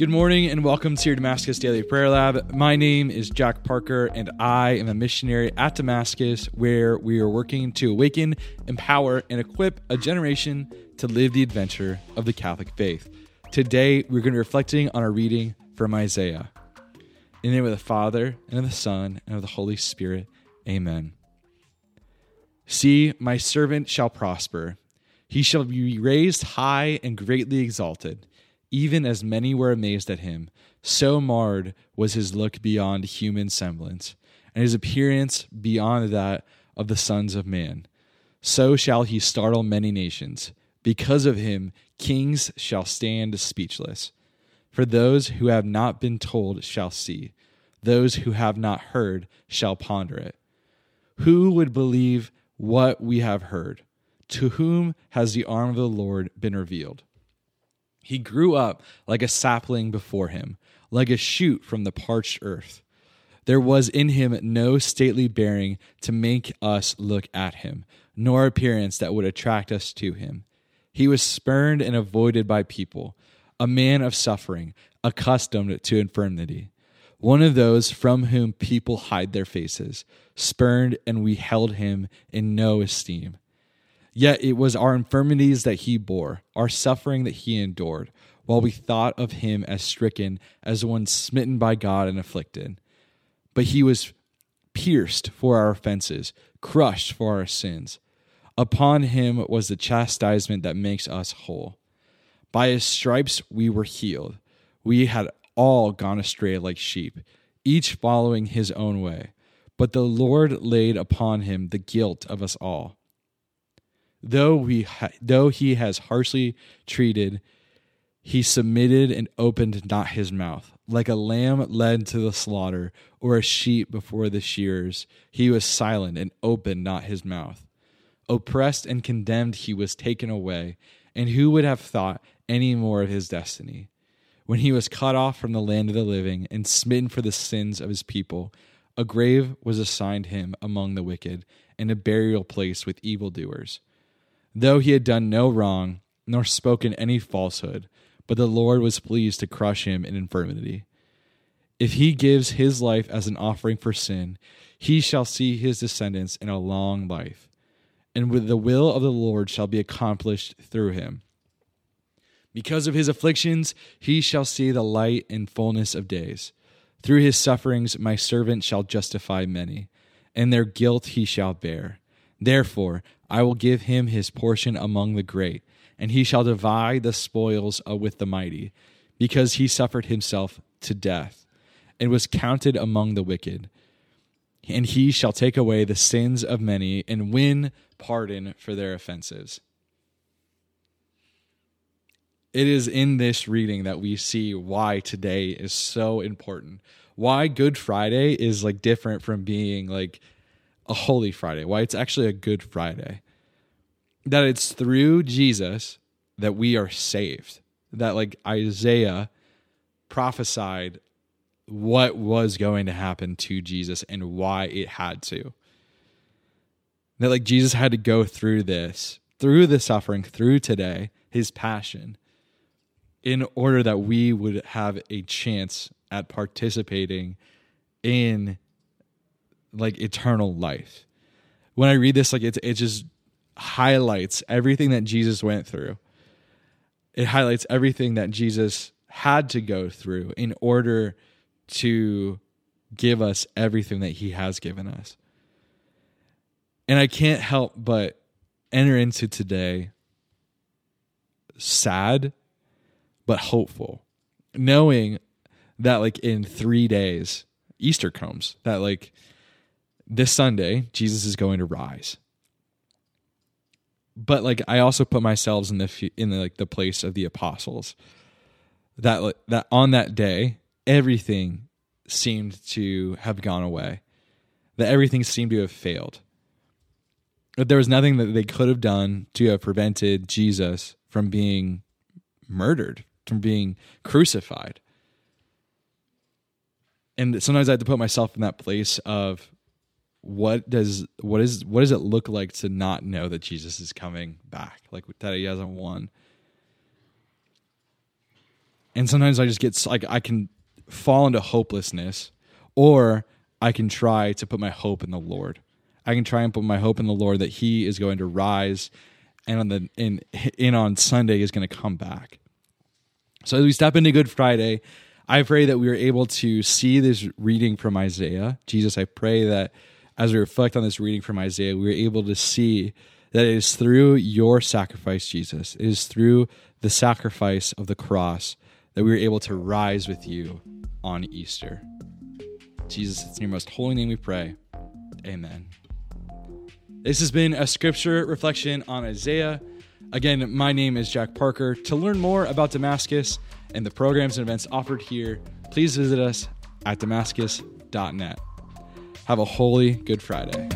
Good morning and welcome to your Damascus Daily Prayer Lab. My name is Jack Parker and I am a missionary at Damascus where we are working to awaken, empower, and equip a generation to live the adventure of the Catholic faith. Today we're going to be reflecting on our reading from Isaiah. In the name of the Father, and of the Son, and of the Holy Spirit. Amen. See, my servant shall prosper. He shall be raised high and greatly exalted even as many were amazed at him, so marred was his look beyond human semblance, and his appearance beyond that of the sons of man. So shall he startle many nations. Because of him, kings shall stand speechless. For those who have not been told shall see, those who have not heard shall ponder it. Who would believe what we have heard? To whom has the arm of the Lord been revealed? He grew up like a sapling before him, like a shoot from the parched earth. There was in him no stately bearing to make us look at him, nor appearance that would attract us to him. He was spurned and avoided by people, a man of suffering, accustomed to infirmity, one of those from whom people hide their faces, spurned, and we held him in no esteem. Yet it was our infirmities that he bore, our suffering that he endured, while we thought of him as stricken, as one smitten by God and afflicted. But he was pierced for our offenses, crushed for our sins. Upon him was the chastisement that makes us whole. By his stripes we were healed. We had all gone astray like sheep, each following his own way. But the Lord laid upon him the guilt of us all. Though we ha- though he has harshly treated, he submitted and opened not his mouth. Like a lamb led to the slaughter, or a sheep before the shearers, he was silent and opened not his mouth. Oppressed and condemned, he was taken away. And who would have thought any more of his destiny? When he was cut off from the land of the living and smitten for the sins of his people, a grave was assigned him among the wicked, and a burial place with evildoers though he had done no wrong, nor spoken any falsehood, but the Lord was pleased to crush him in infirmity. If he gives his life as an offering for sin, he shall see his descendants in a long life, and with the will of the Lord shall be accomplished through him. Because of his afflictions, he shall see the light and fullness of days. Through his sufferings, my servant shall justify many, and their guilt he shall bear. Therefore, I will give him his portion among the great, and he shall divide the spoils uh, with the mighty, because he suffered himself to death, and was counted among the wicked. And he shall take away the sins of many, and win pardon for their offenses. It is in this reading that we see why today is so important. Why Good Friday is like different from being like a Holy Friday, why it's actually a Good Friday. That it's through Jesus that we are saved. That, like, Isaiah prophesied what was going to happen to Jesus and why it had to. That, like, Jesus had to go through this, through the suffering, through today, his passion, in order that we would have a chance at participating in like eternal life. When I read this, like it, it just highlights everything that Jesus went through. It highlights everything that Jesus had to go through in order to give us everything that he has given us. And I can't help but enter into today sad but hopeful, knowing that like in 3 days Easter comes, that like this Sunday, Jesus is going to rise. But like I also put myself in the in the, like the place of the apostles. That that on that day, everything seemed to have gone away. That everything seemed to have failed. That there was nothing that they could have done to have prevented Jesus from being murdered, from being crucified. And sometimes I have to put myself in that place of what does what is what does it look like to not know that Jesus is coming back? Like that he hasn't won. And sometimes I just get like I can fall into hopelessness or I can try to put my hope in the Lord. I can try and put my hope in the Lord that he is going to rise and on the in in on Sunday is going to come back. So as we step into Good Friday, I pray that we are able to see this reading from Isaiah. Jesus, I pray that as we reflect on this reading from Isaiah, we are able to see that it is through your sacrifice, Jesus. It is through the sacrifice of the cross that we are able to rise with you on Easter. Jesus, it's in your most holy name we pray. Amen. This has been a scripture reflection on Isaiah. Again, my name is Jack Parker. To learn more about Damascus and the programs and events offered here, please visit us at damascus.net. Have a holy Good Friday.